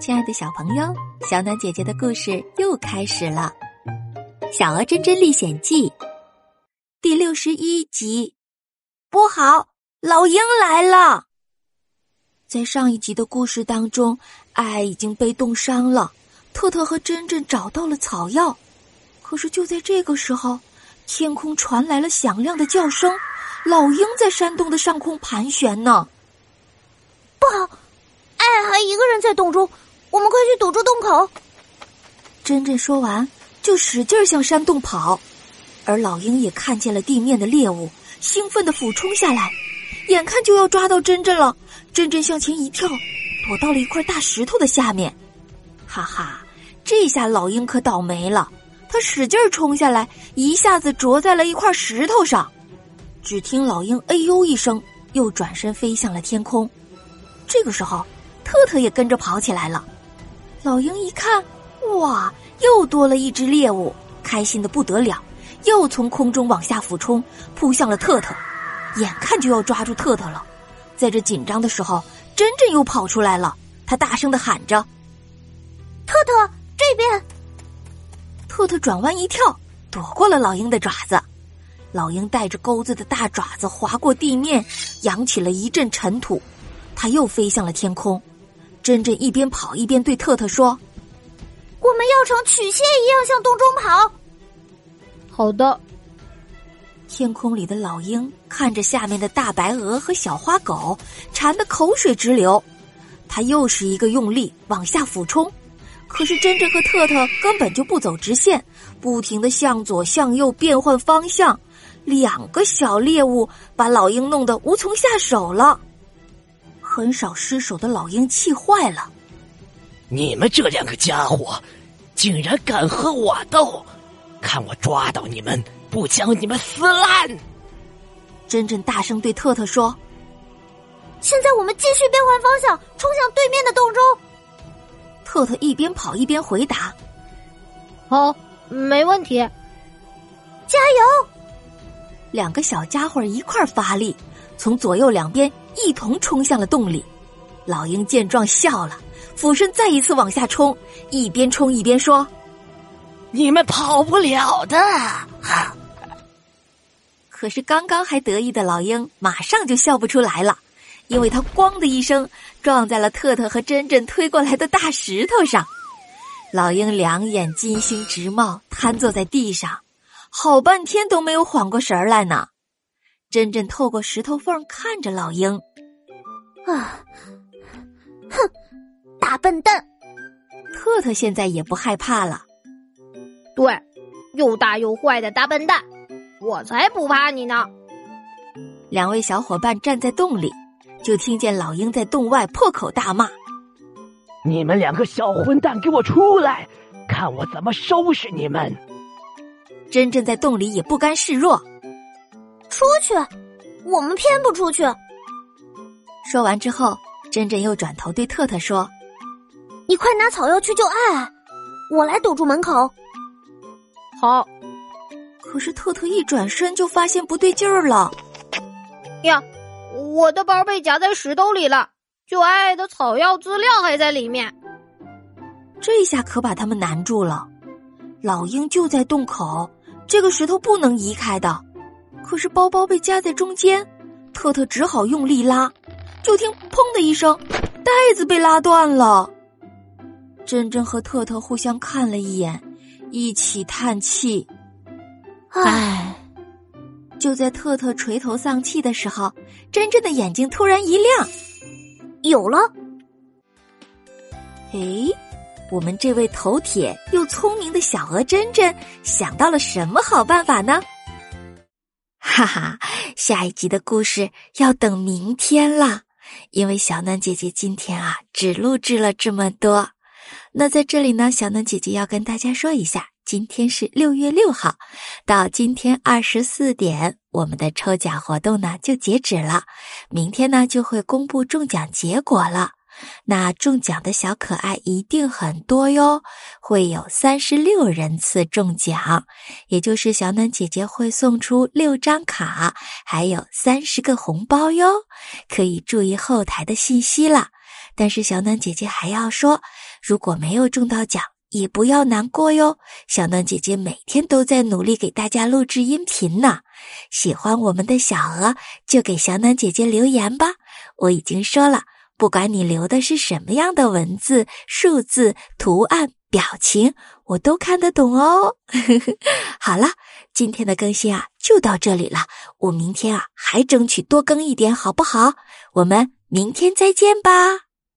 亲爱的小朋友，小暖姐姐的故事又开始了，《小鹅真真历险记》第六十一集。不好，老鹰来了！在上一集的故事当中，爱已经被冻伤了，特特和真真找到了草药。可是就在这个时候，天空传来了响亮的叫声，老鹰在山洞的上空盘旋呢。不好，还一个人在洞中。我们快去堵住洞口！珍珍说完，就使劲向山洞跑，而老鹰也看见了地面的猎物，兴奋的俯冲下来，眼看就要抓到珍珍了。珍珍向前一跳，躲到了一块大石头的下面。哈哈，这下老鹰可倒霉了，它使劲冲下来，一下子啄在了一块石头上。只听老鹰“哎呦”一声，又转身飞向了天空。这个时候，特特也跟着跑起来了。老鹰一看，哇，又多了一只猎物，开心的不得了，又从空中往下俯冲，扑向了特特，眼看就要抓住特特了。在这紧张的时候，珍珍又跑出来了，他大声的喊着：“特特，这边！”特特转弯一跳，躲过了老鹰的爪子。老鹰带着钩子的大爪子划过地面，扬起了一阵尘土，它又飞向了天空。珍珍一边跑一边对特特说：“我们要成曲线一样向洞中跑。”好的。天空里的老鹰看着下面的大白鹅和小花狗，馋得口水直流。它又是一个用力往下俯冲，可是珍珍和特特根本就不走直线，不停的向左向右变换方向。两个小猎物把老鹰弄得无从下手了。很少失手的老鹰气坏了，你们这两个家伙，竟然敢和我斗！看我抓到你们，不将你们撕烂！珍珍大声对特特说：“现在我们继续变换方向，冲向对面的洞中。”特特一边跑一边回答：“好，没问题，加油！”两个小家伙一块发力，从左右两边。一同冲向了洞里，老鹰见状笑了，俯身再一次往下冲，一边冲一边说：“你们跑不了的。”可是刚刚还得意的老鹰马上就笑不出来了，因为他“咣”的一声撞在了特特和珍珍推过来的大石头上，老鹰两眼金星直冒，瘫坐在地上，好半天都没有缓过神儿来呢。珍珍透过石头缝看着老鹰，啊，哼，大笨蛋！特特现在也不害怕了。对，又大又坏的大笨蛋，我才不怕你呢！两位小伙伴站在洞里，就听见老鹰在洞外破口大骂：“你们两个小混蛋，给我出来，看我怎么收拾你们！”珍珍在洞里也不甘示弱。出去，我们偏不出去。说完之后，珍珍又转头对特特说：“你快拿草药去救爱爱，我来堵住门口。”好。可是特特一转身就发现不对劲儿了。呀，我的包被夹在石头里了，救爱爱的草药资料还在里面。这下可把他们难住了。老鹰就在洞口，这个石头不能移开的。可是包包被夹在中间，特特只好用力拉，就听“砰”的一声，袋子被拉断了。珍珍和特特互相看了一眼，一起叹气：“唉。”就在特特垂头丧气的时候，珍珍的眼睛突然一亮，有了！哎，我们这位头铁又聪明的小鹅珍珍想到了什么好办法呢？哈哈，下一集的故事要等明天了，因为小暖姐姐今天啊只录制了这么多。那在这里呢，小暖姐姐要跟大家说一下，今天是六月六号，到今天二十四点，我们的抽奖活动呢就截止了，明天呢就会公布中奖结果了。那中奖的小可爱一定很多哟，会有三十六人次中奖，也就是小暖姐姐会送出六张卡，还有三十个红包哟。可以注意后台的信息了。但是小暖姐姐还要说，如果没有中到奖，也不要难过哟。小暖姐姐每天都在努力给大家录制音频呢。喜欢我们的小鹅，就给小暖姐姐留言吧。我已经说了，不管你留的是什么样的文字、数字、图案、表情，我都看得懂哦。好了，今天的更新啊就到这里了。我明天啊还争取多更一点，好不好？我们明天再见吧。